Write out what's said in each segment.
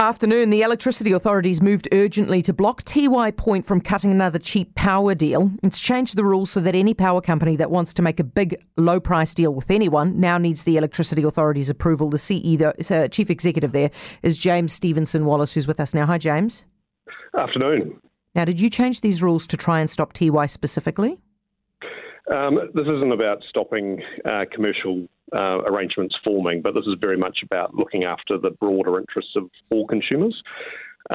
Afternoon, the electricity authorities moved urgently to block Tiwai Point from cutting another cheap power deal. It's changed the rules so that any power company that wants to make a big low price deal with anyone now needs the electricity authorities' approval. The CEO, uh, chief executive there is James Stevenson Wallace, who's with us now. Hi, James. Afternoon. Now, did you change these rules to try and stop Tiwai specifically? Um, this isn't about stopping uh, commercial uh, arrangements forming, but this is very much about looking after the broader interests of all consumers.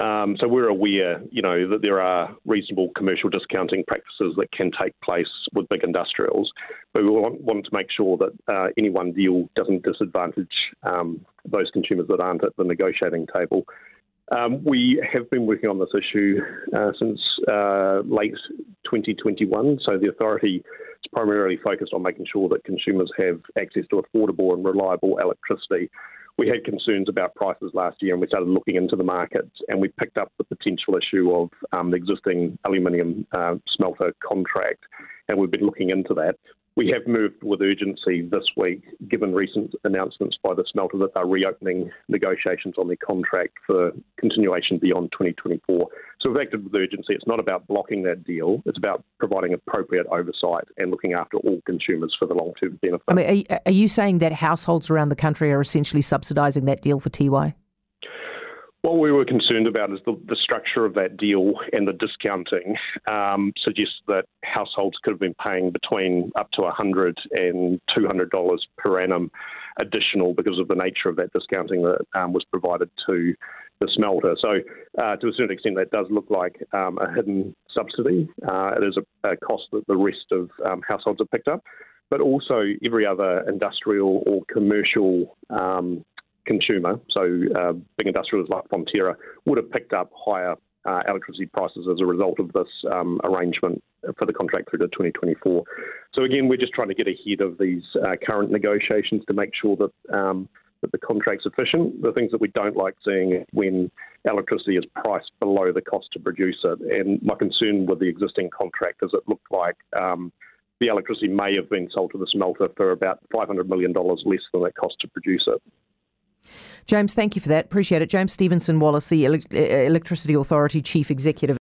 Um, so we're aware, you know, that there are reasonable commercial discounting practices that can take place with big industrials, but we want, want to make sure that uh, any one deal doesn't disadvantage um, those consumers that aren't at the negotiating table. Um, we have been working on this issue uh, since uh, late 2021. So the authority primarily focused on making sure that consumers have access to affordable and reliable electricity. We had concerns about prices last year and we started looking into the market and we picked up the potential issue of um, the existing aluminium uh, smelter contract and we've been looking into that. We have moved with urgency this week, given recent announcements by the smelter that they're reopening negotiations on their contract for continuation beyond 2024. So we've acted with urgency. It's not about blocking that deal, it's about providing appropriate oversight and looking after all consumers for the long term benefit. I mean, are, you saying that households around the country are essentially subsidising that deal for Tiwai? What we were concerned about is the, the structure of that deal and the discounting um, suggests that households could have been paying between up to $100 and $200 per annum additional because of the nature of that discounting that um, was provided to the smelter. So, uh, to a certain extent, that does look like um, a hidden subsidy. Uh, it is a, a, cost that the rest of um, households have picked up, but also every other industrial or commercial um, consumer, so uh, big industrials like Fonterra, would have picked up higher uh, electricity prices as a result of this um, arrangement for the contract through to 2024. So again, we're just trying to get ahead of these uh, current negotiations to make sure that um, that the contract's efficient. The things that we don't like seeing is when electricity is priced below the cost to produce it. And my concern with the existing contract is it looked like um, the electricity may have been sold to the smelter for about $500 million less than it cost to produce it. James, thank you for that. Appreciate it. James Stevenson Wallace, the Electricity Authority Chief Executive.